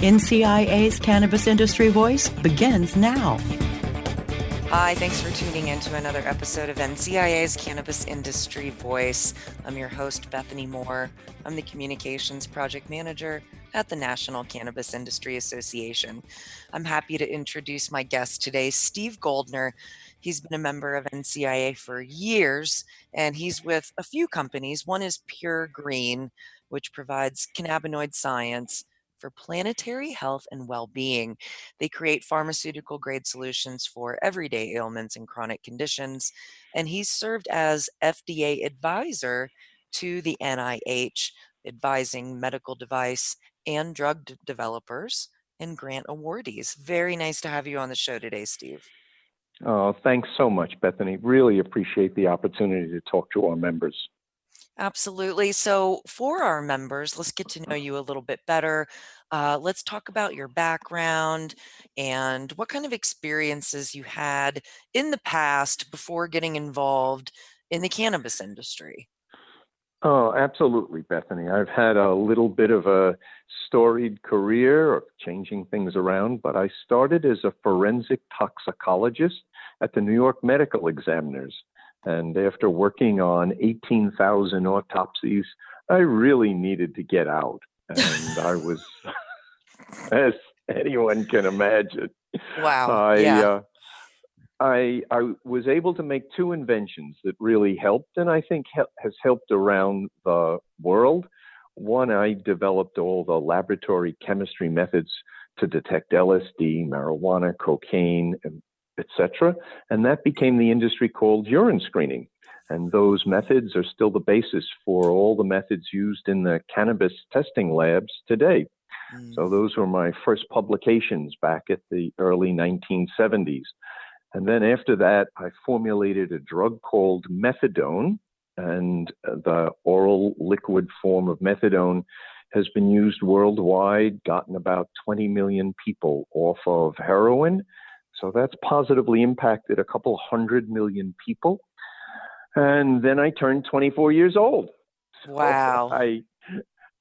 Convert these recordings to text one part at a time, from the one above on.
NCIA's Cannabis Industry Voice begins now. Hi, thanks for tuning in to another episode of NCIA's Cannabis Industry Voice. I'm your host, Bethany Moore. I'm the Communications Project Manager at the National Cannabis Industry Association. I'm happy to introduce my guest today, Steve Goldner. He's been a member of NCIA for years, and he's with a few companies. One is Pure Green, which provides cannabinoid science for planetary health and well being. They create pharmaceutical grade solutions for everyday ailments and chronic conditions. And he's served as FDA advisor to the NIH, advising medical device and drug d- developers and grant awardees. Very nice to have you on the show today, Steve. Oh, thanks so much, Bethany. Really appreciate the opportunity to talk to our members. Absolutely. So, for our members, let's get to know you a little bit better. Uh, let's talk about your background and what kind of experiences you had in the past before getting involved in the cannabis industry. Oh, absolutely, Bethany. I've had a little bit of a storied career of changing things around, but I started as a forensic toxicologist at the New York Medical Examiners. And after working on 18,000 autopsies, I really needed to get out. And I was, as anyone can imagine, Wow. I, yeah. uh, I, I was able to make two inventions that really helped, and I think hel- has helped around the world. One, I developed all the laboratory chemistry methods to detect LSD, marijuana, cocaine, etc. And that became the industry called urine screening. And those methods are still the basis for all the methods used in the cannabis testing labs today. Mm. So those were my first publications back at the early 1970s. And then after that, I formulated a drug called methadone, and uh, the oral liquid form of methadone has been used worldwide, gotten about 20 million people off of heroin. So that's positively impacted a couple hundred million people. And then I turned 24 years old. So Wow. I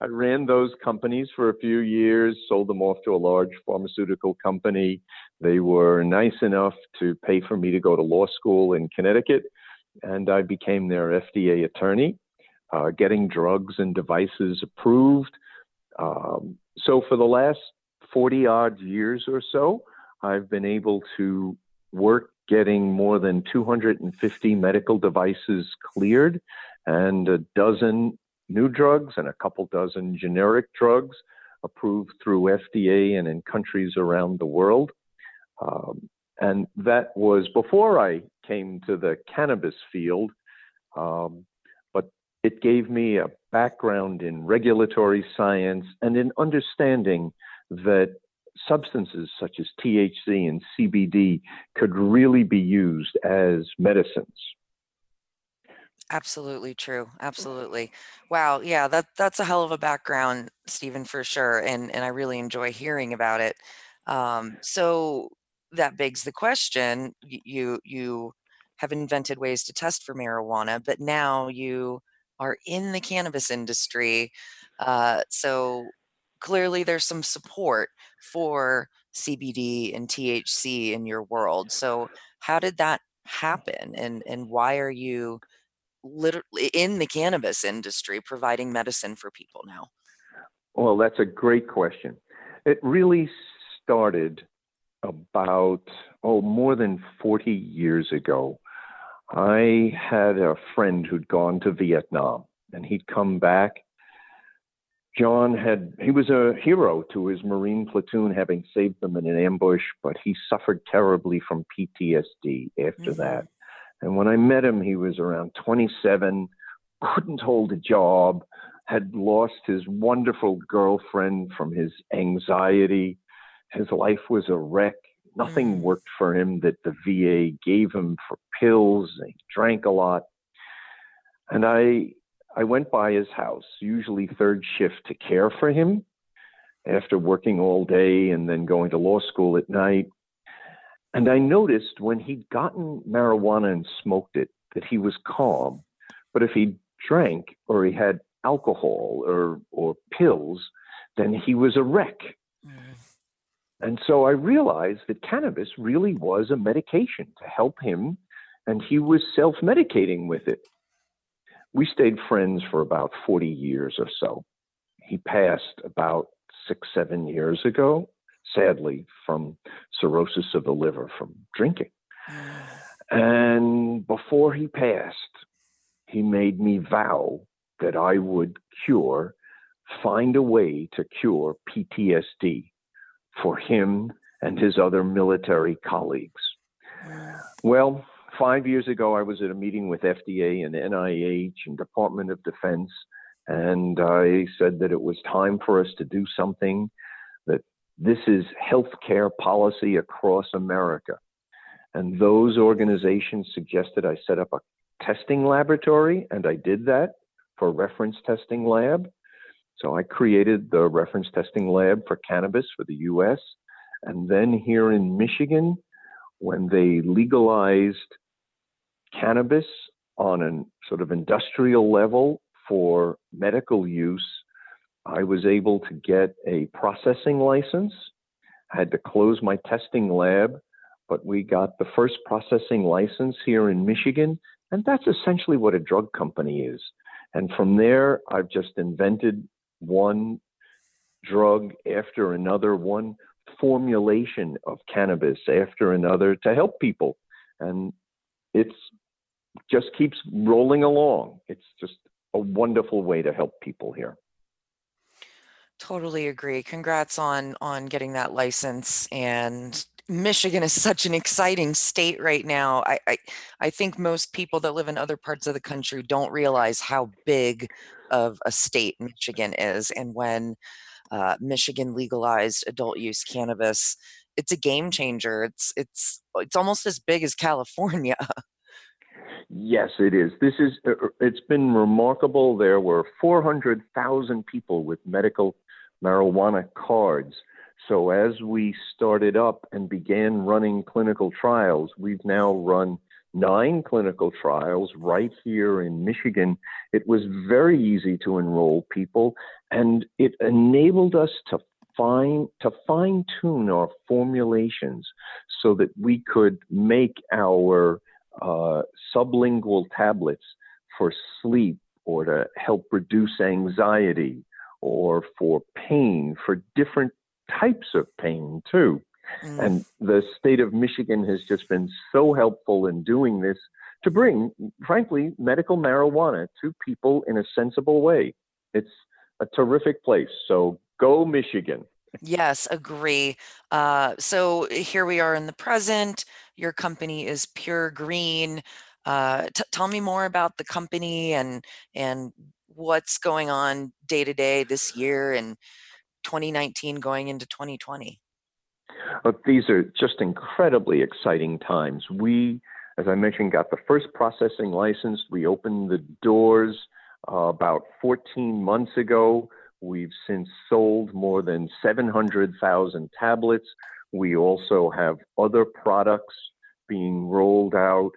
I ran those companies for a few years, sold them off to a large pharmaceutical company. They were nice enough to pay for me to go to law school in Connecticut, and I became their FDA attorney, uh, getting drugs and devices approved. Um, so for the last 40 odd years or so, I've been able to work getting more than 250 medical devices cleared and a dozen new drugs and a couple dozen generic drugs approved through FDA and in countries around the world. Um, and that was before I came to the cannabis field. Um, but it gave me a background in regulatory science and in understanding that substances such as THC and CBD could really be used as medicines. Absolutely true. Absolutely. Wow. Yeah, that that's a hell of a background, Stephen, for sure. And and I really enjoy hearing about it. Um, so that begs the question: you you have invented ways to test for marijuana, but now you are in the cannabis industry. Uh, so clearly, there's some support for CBD and THC in your world. So how did that happen, and and why are you literally in the cannabis industry providing medicine for people now? Well, that's a great question. It really started about, oh, more than 40 years ago. I had a friend who'd gone to Vietnam and he'd come back. John had, he was a hero to his Marine platoon, having saved them in an ambush, but he suffered terribly from PTSD after Mhm. that. And when I met him, he was around 27, couldn't hold a job, had lost his wonderful girlfriend from his anxiety. His life was a wreck. Nothing Mm. worked for him that the VA gave him for pills. He drank a lot. And I I went by his house, usually third shift, to care for him after working all day and then going to law school at night. And I noticed when he'd gotten marijuana and smoked it that he was calm. But if he drank or he had alcohol or, or pills, then he was a wreck. Mm. And so I realized that cannabis really was a medication to help him, and he was self medicating with it. We stayed friends for about 40 years or so. He passed about six, seven years ago, sadly, from cirrhosis of the liver from drinking. And before he passed, he made me vow that I would cure, find a way to cure PTSD for him and his other military colleagues. Mm. Well, five years ago, I was at a meeting with FDA and NIH and Department of Defense, and I said that it was time for us to do something, that this is healthcare policy across America. And those organizations suggested I set up a testing laboratory, and I did that for Reference Testing Lab. So I created the Reference Testing Lab for cannabis for the US. And then here in Michigan, when they legalized cannabis on a sort of industrial level for medical use, I was able to get a processing license. I had to close my testing lab, but we got the first processing license here in Michigan. And that's essentially what a drug company is. And from there, I've just invented one drug after another, one formulation of cannabis after another to help people. And it's just keeps rolling along. It's just a wonderful way to help people here. Totally agree. Congrats on on getting that license. And Michigan is such an exciting state right now. I, I I think most people that live in other parts of the country don't realize how big of a state Michigan is. And when uh, Michigan legalized adult use cannabis, it's a game changer. It's it's it's almost as big as California. Yes, it is. This is uh, it's been remarkable. There were 400,000 people with medical marijuana cards. So as we started up and began running clinical trials, we've now run nine clinical trials right here in Michigan. It was very easy to enroll people and it enabled us to fine to fine tune our formulations so that we could make our uh, sublingual tablets for sleep or to help reduce anxiety or for pain, for different types of pain too. Mm. And the state of Michigan has just been so helpful in doing this to bring, frankly, medical marijuana to people in a sensible way. It's a terrific place. So go, Michigan. Yes, agree. Uh, so here we are in the present. Your company is Pure Green. Uh, t- tell me more about the company and and what's going on day to day this year and 2019 going into 2020. But these are just incredibly exciting times. We, as I mentioned, got the first processing license. We opened the doors uh, about 14 months ago. We've since sold more than 700,000 tablets. We also have other products being rolled out.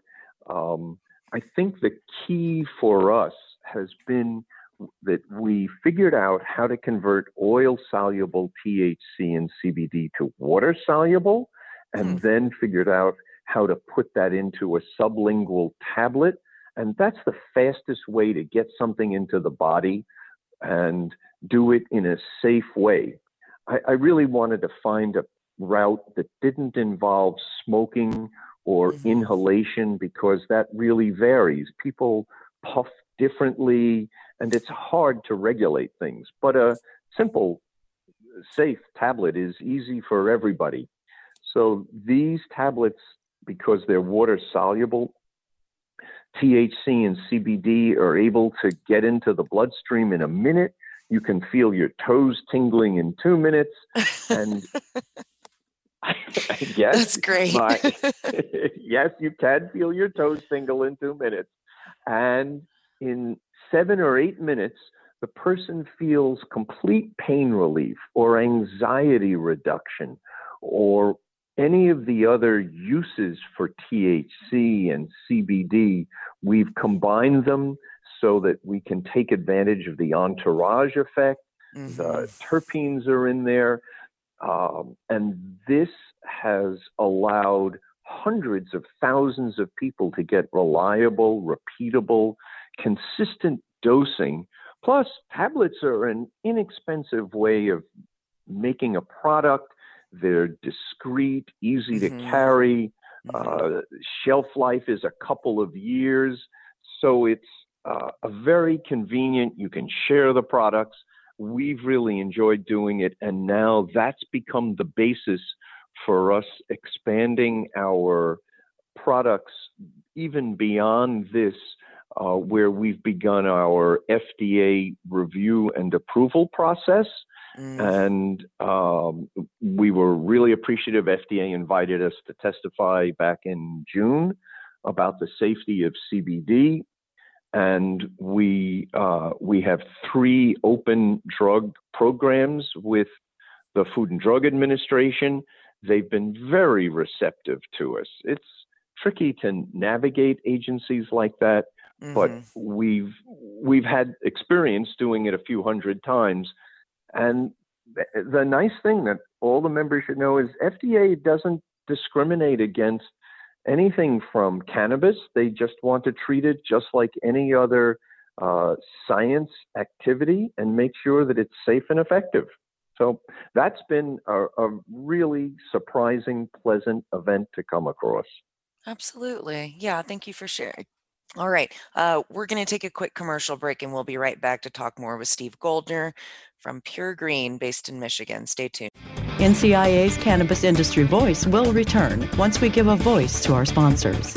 Um, I think the key for us has been that we figured out how to convert oil soluble THC and CBD to water soluble, and Hmm. then figured out how to put that into a sublingual tablet. And that's the fastest way to get something into the body and do it in a safe way. I, I really wanted to find a route that didn't involve smoking or Mhm. inhalation because that really varies. People puff differently, and it's hard to regulate things. But a simple, safe tablet is easy for everybody. So these tablets, because they're water soluble, THC and CBD are able to get into the bloodstream in a minute. You can feel your toes tingling in two minutes. And yes, That's great. my- yes, you can feel your toes tingle in two minutes. And in seven or eight minutes, the person feels complete pain relief or anxiety reduction or any of the other uses for THC and CBD. We've combined them so that we can take advantage of the entourage effect Mhm. the terpenes are in there. Um, and this has allowed hundreds of thousands of people to get reliable, repeatable, consistent dosing. Plus, tablets are an inexpensive way of making a product. They're discreet, easy to Mhm. carry. Mhm. Uh, shelf life is a couple of years. So it's uh, a very convenient, you can share the products. We've really enjoyed doing it. And now that's become the basis for us expanding our products even beyond this, uh, where we've begun our FDA review and approval process. Mm. And um, we were really appreciative. FDA invited us to testify back in June about the safety of CBD. And we uh, we have three open drug programs with the Food and Drug Administration. They've been very receptive to us. It's tricky to navigate agencies like that, but Mhm. we've we've had experience doing it a few hundred times and the nice thing that all the members should know is FDA doesn't discriminate against anything from cannabis. They just want to treat it just like any other uh, science activity and make sure that it's safe and effective. So that's been a, a really surprising, pleasant event to come across. Absolutely. Yeah. Thank you for sharing. All right. Uh, we're going to take a quick commercial break and we'll be right back to talk more with Steve Goldner from Pure Green based in Michigan. Stay tuned. NCIA's Cannabis Industry Voice will return once we give a voice to our sponsors.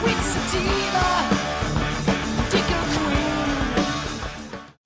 sweet sativa.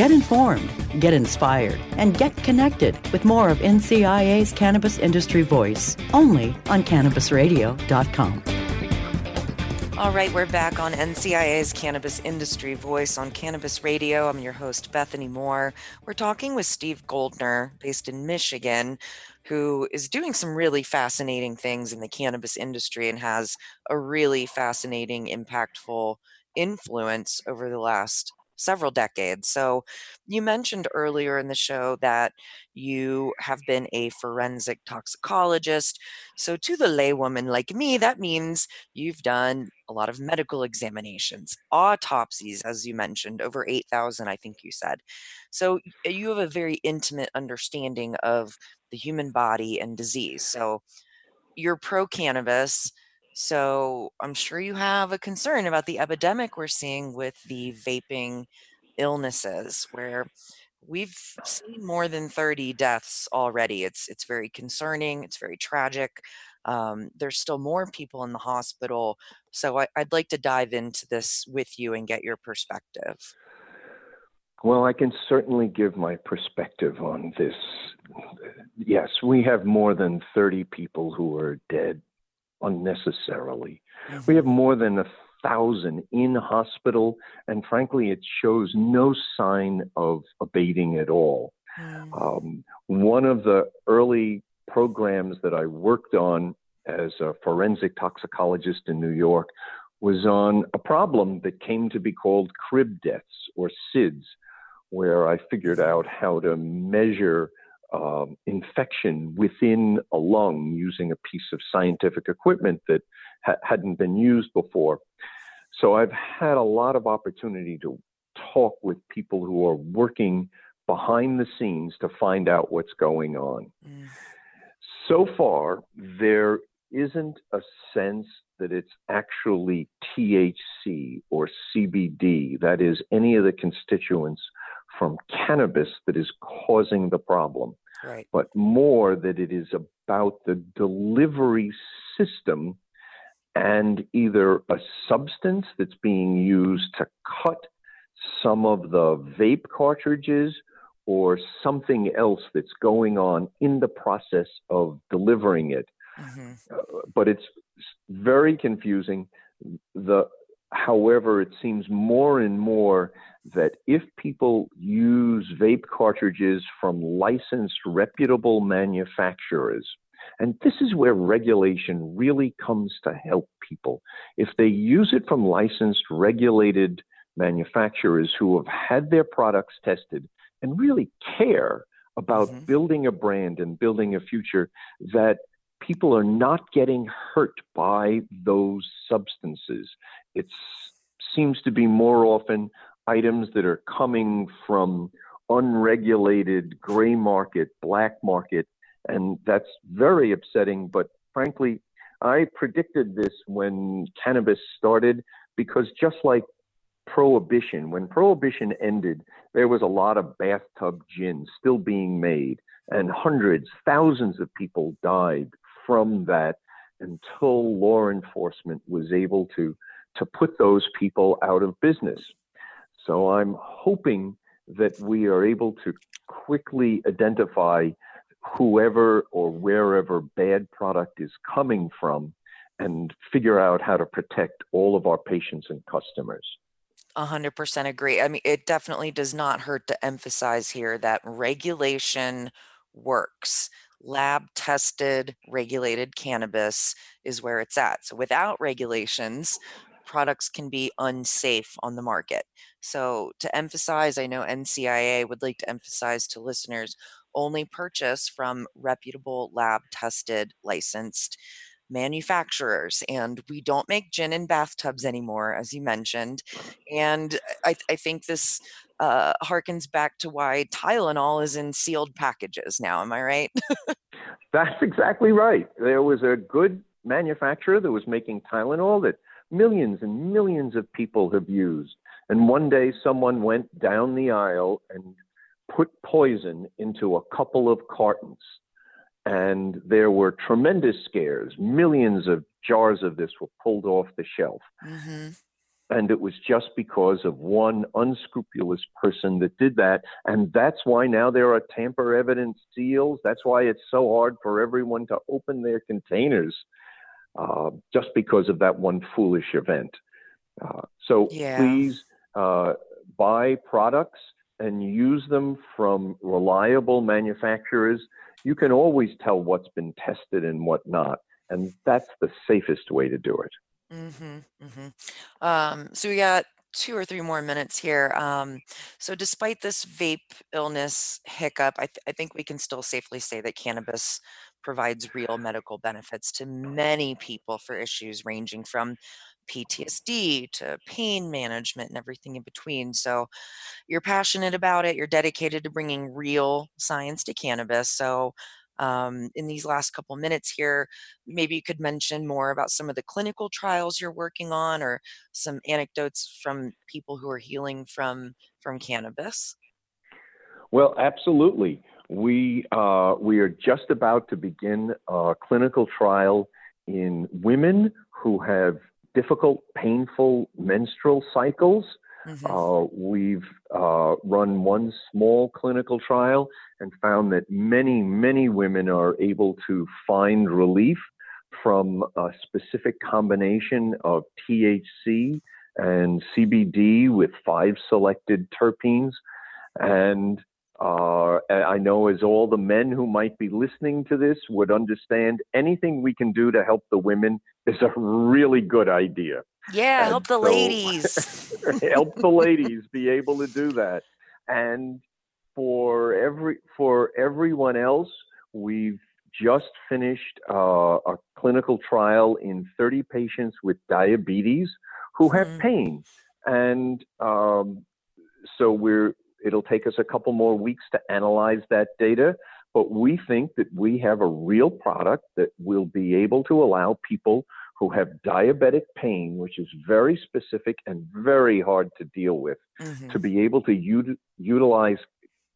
Get informed, get inspired, and get connected with more of NCIA's Cannabis Industry Voice only on CannabisRadio.com. All right, we're back on NCIA's Cannabis Industry Voice on Cannabis Radio. I'm your host, Bethany Moore. We're talking with Steve Goldner, based in Michigan, who is doing some really fascinating things in the cannabis industry and has a really fascinating, impactful influence over the last several decades. So, you mentioned earlier in the show that you have been a forensic toxicologist. So, to the laywoman like me, that means you've done a lot of medical examinations, autopsies, as you mentioned, over 8,000, I think you said. So, you have a very intimate understanding of the human body and disease. So, you're pro cannabis so I'm sure you have a concern about the epidemic we're seeing with the vaping illnesses where we've seen more than 30 deaths already. It's it's very concerning, it's very tragic. Um, there's still more people in the hospital. So I, I'd like to dive into this with you and get your perspective. Well, I can certainly give my perspective on this. Yes, we have more than 30 people who are dead unnecessarily. Mm-hmm. We have more than a thousand in hospital, and frankly, it shows no sign of abating at all. Mm-hmm. Um, one of the early programs that I worked on as a forensic toxicologist in New York was on a problem that came to be called crib deaths or SIDS, where I figured out how to measure um, infection within a lung using a piece of scientific equipment that ha- hadn't been used before. So I've had a lot of opportunity to talk with people who are working behind the scenes to find out what's going on. Mm. So far, there isn't a sense that it's actually THC or CBD, that is, any of the constituents from cannabis that is causing the problem, right. but more that it is about the delivery system and either a substance that's being used to cut some of the vape cartridges or something else that's going on in the process of delivering it. Mm-hmm. Uh, but it's very confusing. The however, it seems more and more that if people use vape cartridges from licensed, reputable manufacturers, and this is where regulation really comes to help people. If they use it from licensed, regulated manufacturers who have had their products tested and really care about mm-hmm. building a brand and building a future, that people are not getting hurt by those substances. It seems to be more often items that are coming from unregulated gray market, black market, and that's very upsetting. But frankly, I predicted this when cannabis started because just like prohibition, when prohibition ended, there was a lot of bathtub gin still being made, and hundreds, thousands of people died from that until law enforcement was able to to put those people out of business. So I'm hoping that we are able to quickly identify whoever or wherever bad product is coming from and figure out how to protect all of our patients and customers. 100% agree. I mean, it definitely does not hurt to emphasize here that regulation works lab tested, regulated cannabis is where it's at. So without regulations, products can be unsafe on the market. So to emphasize, I know NCIA would like to emphasize to listeners only purchase from reputable lab tested licensed manufacturers and we don't make gin in bathtubs anymore as you mentioned and i, I think this uh, harkens back to why Tylenol is in sealed packages now. Am I right? That's exactly right. There was a good manufacturer that was making Tylenol that millions and millions of people have used. And one day someone went down the aisle and put poison into a couple of cartons. And there were tremendous scares. Millions of jars of this were pulled off the shelf. Mm-hmm. And it was just because of one unscrupulous person that did that. And that's why now there are tamper evidence seals. That's why it's so hard for everyone to open their containers. uh, just because of that one foolish event. Uh, so Yeah. please uh, buy products and use them from reliable manufacturers. You can always tell what's been tested and what not, and that's the safest way to do it. Mm-hmm, mm-hmm. Um, so we got two or three more minutes here. Um, so despite this vape illness hiccup, I, th- I think we can still safely say that cannabis provides real medical benefits to many people for issues ranging from PTSD to pain management and everything in between. So you're passionate about it, you're dedicated to bringing real science to cannabis. So um, in these last couple minutes here, maybe you could mention more about some of the clinical trials you're working on or some anecdotes from people who are healing from from cannabis. Well, absolutely. We uh, we are just about to begin a clinical trial in women who have difficult, painful menstrual cycles. Mhm. Uh, we've uh, run one small clinical trial and found that many, many women are able to find relief from a specific combination of THC and CBD with five selected terpenes. And uh, I know as all the men who might be listening to this would understand, anything we can do to help the women is a really good idea Yeah, And help the so- ladies. help the ladies be able to do that. And for every for everyone else, we've just finished uh, a clinical trial in 30 patients with diabetes who have Mhm. pain, and um, so we're it'll take us a couple more weeks to analyze that data. But we think that we have a real product that will be able to allow people who have diabetic pain, which is very specific and very hard to deal with, Mhm. to be able to ut- utilize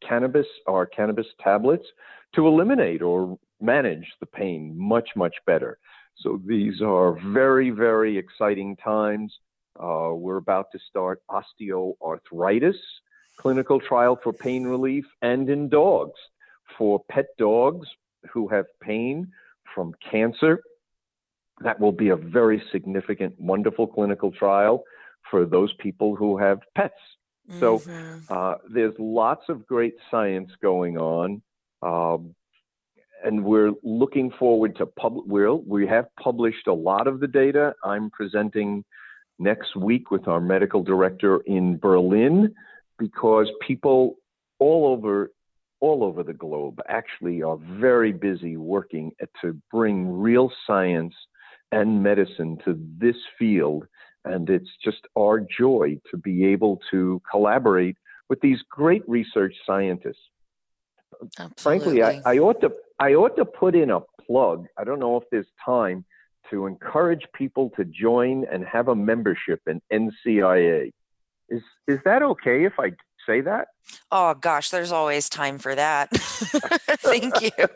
cannabis or cannabis tablets to eliminate or manage the pain much, much better. So these are very, very exciting times. Uh, we're about to start osteoarthritis clinical trial for pain relief and in dogs for pet dogs who have pain from cancer. That will be a very significant, wonderful clinical trial for those people who have pets. So Mhm. uh, there's lots of great science going on, um, and we're looking forward to pub. We'll, we have published a lot of the data. I'm presenting next week with our medical director in Berlin because people all over all over the globe actually are very busy working to bring real science and medicine to this field and it's just our joy to be able to collaborate with these great research scientists. Absolutely. Frankly, I, I ought to I ought to put in a plug. I don't know if there's time to encourage people to join and have a membership in NCIA. Is is that okay if I say that? Oh gosh, there's always time for that. Thank you.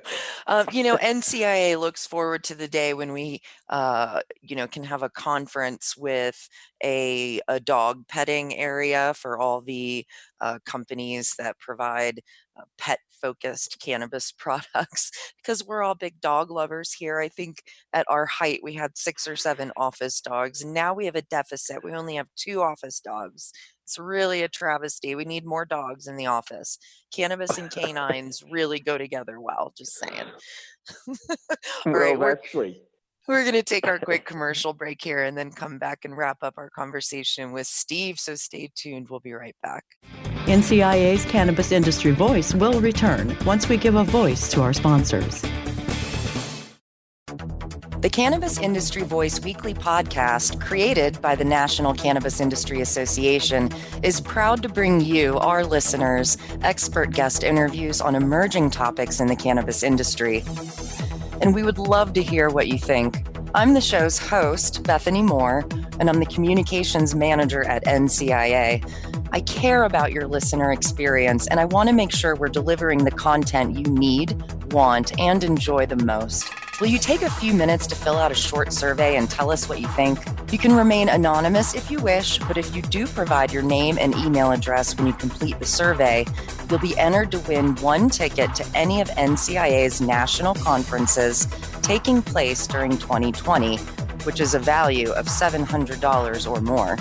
Um, you know, NCIA looks forward to the day when we, uh, you know, can have a conference with a a dog petting area for all the uh, companies that provide uh, pet focused cannabis products because we're all big dog lovers here. I think at our height we had six or seven office dogs, and now we have a deficit. We only have two office dogs. It's really a travesty. We need more dogs in the office. Cannabis and canines really go together well, just saying. All right, well, we're, that's we're going to take our quick commercial break here and then come back and wrap up our conversation with Steve. So stay tuned. We'll be right back. NCIA's Cannabis Industry Voice will return once we give a voice to our sponsors. The Cannabis Industry Voice weekly podcast, created by the National Cannabis Industry Association, is proud to bring you, our listeners, expert guest interviews on emerging topics in the cannabis industry. And we would love to hear what you think. I'm the show's host, Bethany Moore, and I'm the communications manager at NCIA. I care about your listener experience, and I want to make sure we're delivering the content you need, want, and enjoy the most. Will you take a few minutes to fill out a short survey and tell us what you think? You can remain anonymous if you wish, but if you do provide your name and email address when you complete the survey, you'll be entered to win one ticket to any of NCIA's national conferences taking place during 2020, which is a value of $700 or more.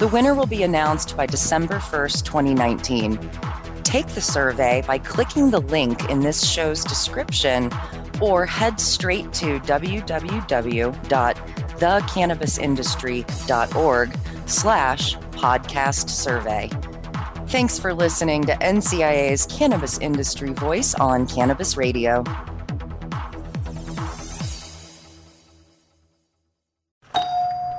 The winner will be announced by December 1st, 2019. Take the survey by clicking the link in this show's description or head straight to www.thecannabisindustry.org slash podcast survey. Thanks for listening to NCIA's Cannabis Industry Voice on Cannabis Radio.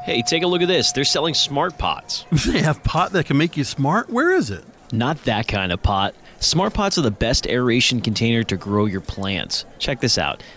Hey, take a look at this. They're selling smart pots. They have pot that can make you smart? Where is it? Not that kind of pot. Smart pots are the best aeration container to grow your plants. Check this out.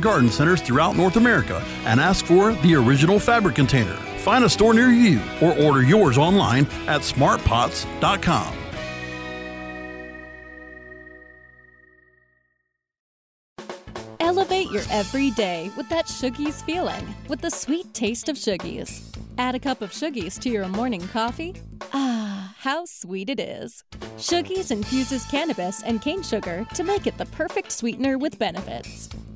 garden centers throughout North America and ask for the original fabric container. Find a store near you or order yours online at smartpots.com. Elevate your everyday with that Shoogies feeling with the sweet taste of Shoogies. Add a cup of Shoogies to your morning coffee. Ah, how sweet it is. Shoogies infuses cannabis and cane sugar to make it the perfect sweetener with benefits.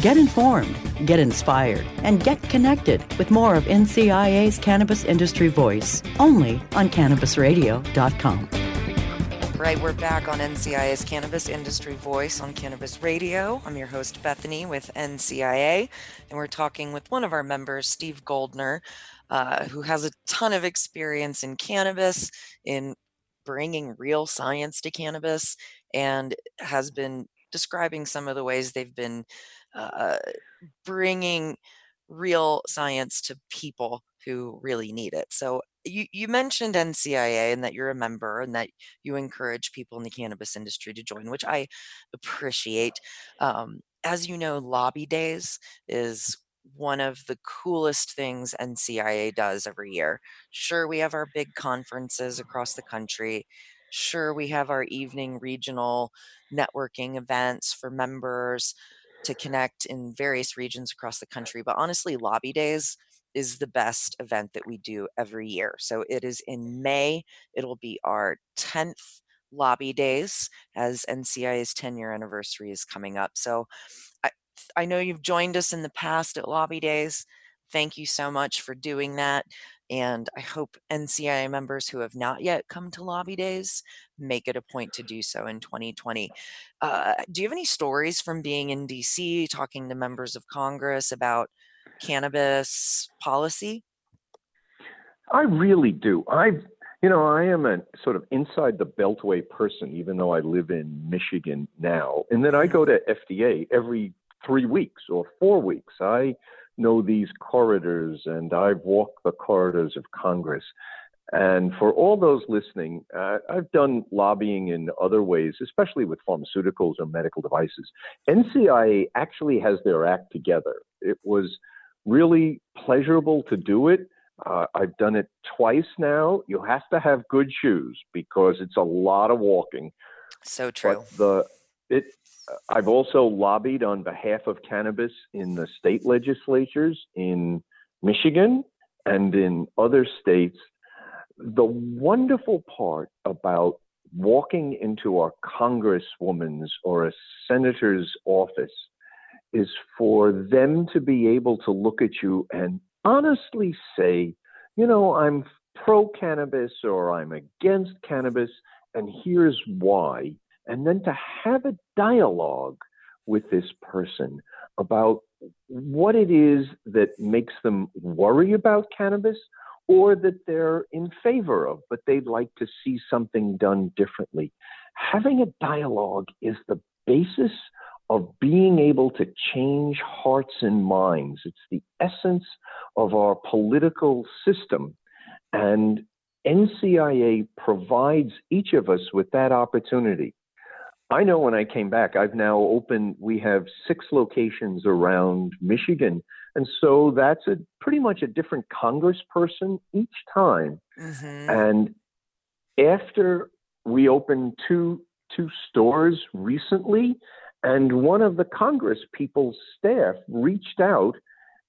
Get informed, get inspired, and get connected with more of NCIA's Cannabis Industry Voice only on CannabisRadio.com. Right, we're back on NCIA's Cannabis Industry Voice on Cannabis Radio. I'm your host, Bethany, with NCIA, and we're talking with one of our members, Steve Goldner, uh, who has a ton of experience in cannabis, in bringing real science to cannabis, and has been describing some of the ways they've been uh, bringing real science to people who really need it. So you, you mentioned NCIA and that you're a member and that you encourage people in the cannabis industry to join, which I appreciate. Um, as you know, Lobby Days is one of the coolest things NCIA does every year. Sure, we have our big conferences across the country. Sure, we have our evening regional networking events for members to connect in various regions across the country. But honestly, Lobby Days is the best event that we do every year. So it is in May. It'll be our 10th Lobby Days as NCIA's 10 year anniversary is coming up. So I, I know you've joined us in the past at Lobby Days. Thank you so much for doing that. And I hope NCIA members who have not yet come to lobby days make it a point to do so in 2020. Uh, do you have any stories from being in DC, talking to members of Congress about cannabis policy? I really do. I, you know, I am a sort of inside the Beltway person, even though I live in Michigan now. And then I go to FDA every three weeks or four weeks. I know these corridors and I've walked the corridors of Congress. And for all those listening, uh, I've done lobbying in other ways, especially with pharmaceuticals or medical devices. NCIA actually has their act together. It was really pleasurable to do it. Uh, I've done it twice now. You have to have good shoes because it's a lot of walking. So true. But the it I've also lobbied on behalf of cannabis in the state legislatures in Michigan and in other states. The wonderful part about walking into a congresswoman's or a senator's office is for them to be able to look at you and honestly say, you know, I'm pro cannabis or I'm against cannabis, and here's why and then to have a dialogue with this person about what it is that makes them worry about cannabis or that they're in favor of, but they'd like to see something done differently. Having a dialogue is the basis of being able to change hearts and minds. It's the essence of our political system. And NCIA provides each of us with that opportunity. I know when I came back, I've now opened, we have six locations around Michigan. And so that's a pretty much a different congressperson each time. Mm-hmm. And after we opened two two stores recently, and one of the Congress people's staff reached out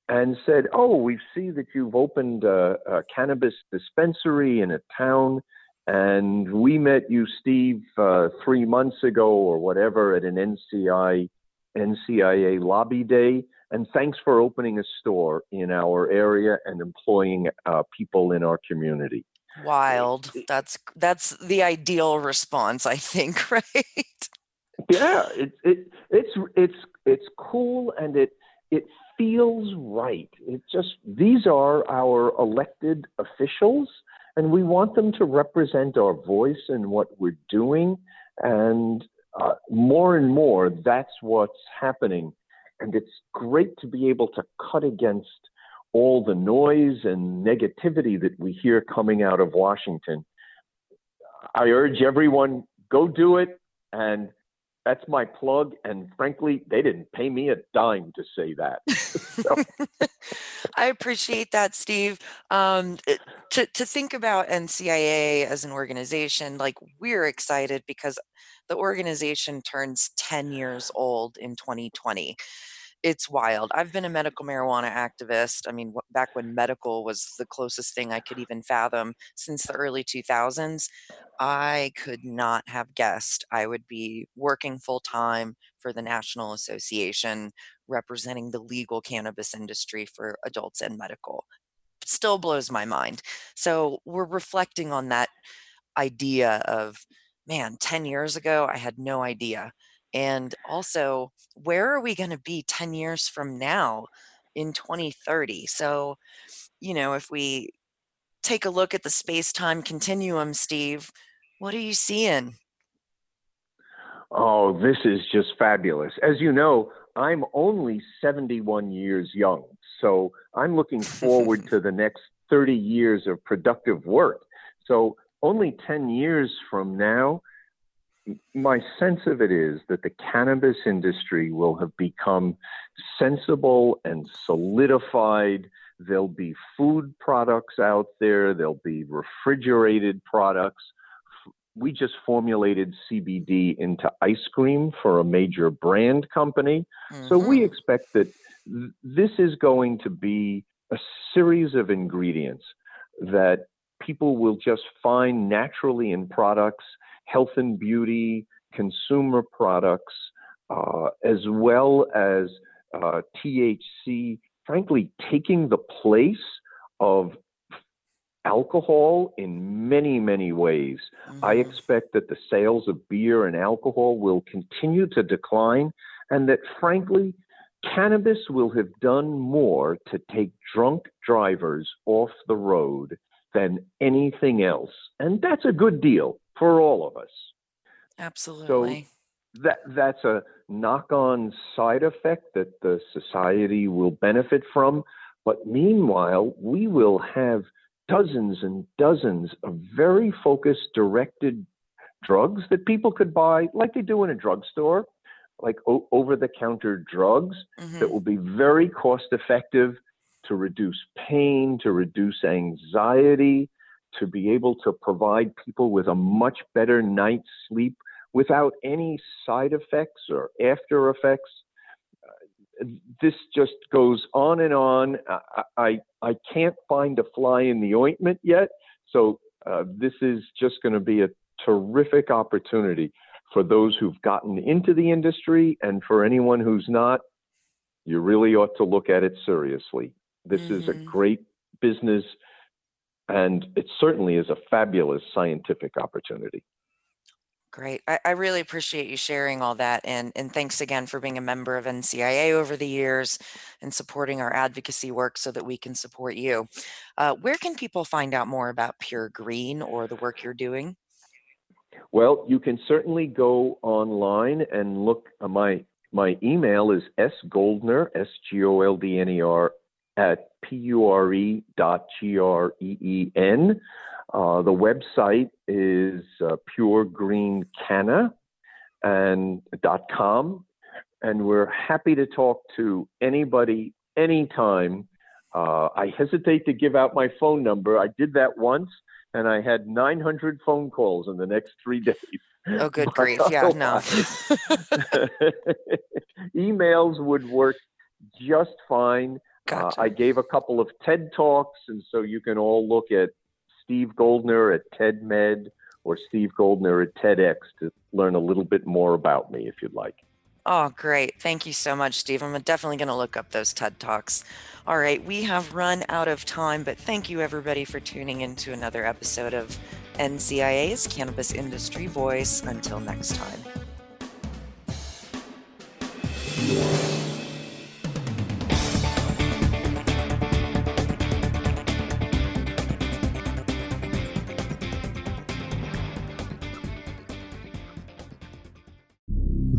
and said, "Oh, we see that you've opened a, a cannabis dispensary in a town, and we met you, Steve, uh, three months ago or whatever at an NCI NCIA lobby day, and thanks for opening a store in our area and employing uh, people in our community." Wild. That's that's the ideal response, I think, right? yeah, it, it it's it's it's cool and it it feels right. It just these are our elected officials, and we want them to represent our voice and what we're doing. And uh, more and more, that's what's happening. And it's great to be able to cut against all the noise and negativity that we hear coming out of Washington. I urge everyone go do it and that's my plug. And frankly, they didn't pay me a dime to say that. I appreciate that, Steve. Um, to, to think about NCIA as an organization, like we're excited because the organization turns 10 years old in 2020 it's wild. I've been a medical marijuana activist. I mean, back when medical was the closest thing I could even fathom since the early 2000s, I could not have guessed I would be working full time for the National Association representing the legal cannabis industry for adults and medical. Still blows my mind. So we're reflecting on that idea of, man, 10 years ago, I had no idea and also, where are we going to be 10 years from now in 2030? So, you know, if we take a look at the space time continuum, Steve, what are you seeing? Oh, this is just fabulous. As you know, I'm only 71 years young. So I'm looking forward to the next 30 years of productive work. So only 10 years from now, my sense of it is that the cannabis industry will have become sensible and solidified. There'll be food products out there, there'll be refrigerated products. We just formulated CBD into ice cream for a major brand company. Mm-hmm. So we mm-hmm. expect that th- this is going to be a series of ingredients that people will just find naturally in products health and beauty, consumer products, uh, as well as uh, THC, frankly, taking the place of alcohol in many, many ways. Mm-hmm. I expect that the sales of beer and alcohol will continue to decline, and that, frankly, cannabis will have done more to take drunk drivers off the road than anything else. And that's a good deal for all of us. Absolutely. So that that's a knock-on side effect that the society will benefit from. But meanwhile, we will have dozens and dozens of very focused, directed drugs that people could buy, like they do in a drugstore, like o- over-the-counter drugs mm-hmm. that will be very cost-effective to reduce pain, to reduce anxiety, to be able to provide people with a much better night's sleep without any side effects or after effects. Uh, this just goes on and on. I, I, I can't find a fly in the ointment yet. So uh, this is just going to be a terrific opportunity for those who've gotten into the industry and for anyone who's not. You really ought to look at it seriously. This mm-hmm. is a mm-hmm. great business and it certainly is a fabulous scientific opportunity. Great. I, I, really appreciate you sharing all that. And, and thanks again for being a member of NCIA over the years and supporting our advocacy work so that we can support you. Uh, where can people find out more about Pure Green or the work you're doing? Well, you can certainly go online and look. Uh, my my email is sgoldner s g o l d n e r at p u r e dot g r e e n. Uh, the website is uh, puregreencanna and .com, and we're happy to talk to anybody anytime. Uh, I hesitate to give out my phone number. I did that once, and I had 900 phone calls in the next three days. Oh, good grief! Yeah, no. Emails would work just fine. Uh, gotcha. Uh, I gave a couple of TED talks, and so you can all look at Steve Goldner at TEDMed or Steve Goldner at TEDx to learn a little bit more about me if you'd like. Oh, great. Thank you so much, Steve. I'm definitely going to look up those TED Talks. All right, we have run out of time, but thank you everybody for tuning in to another episode of NCIA's Cannabis Industry Voice. Until next time.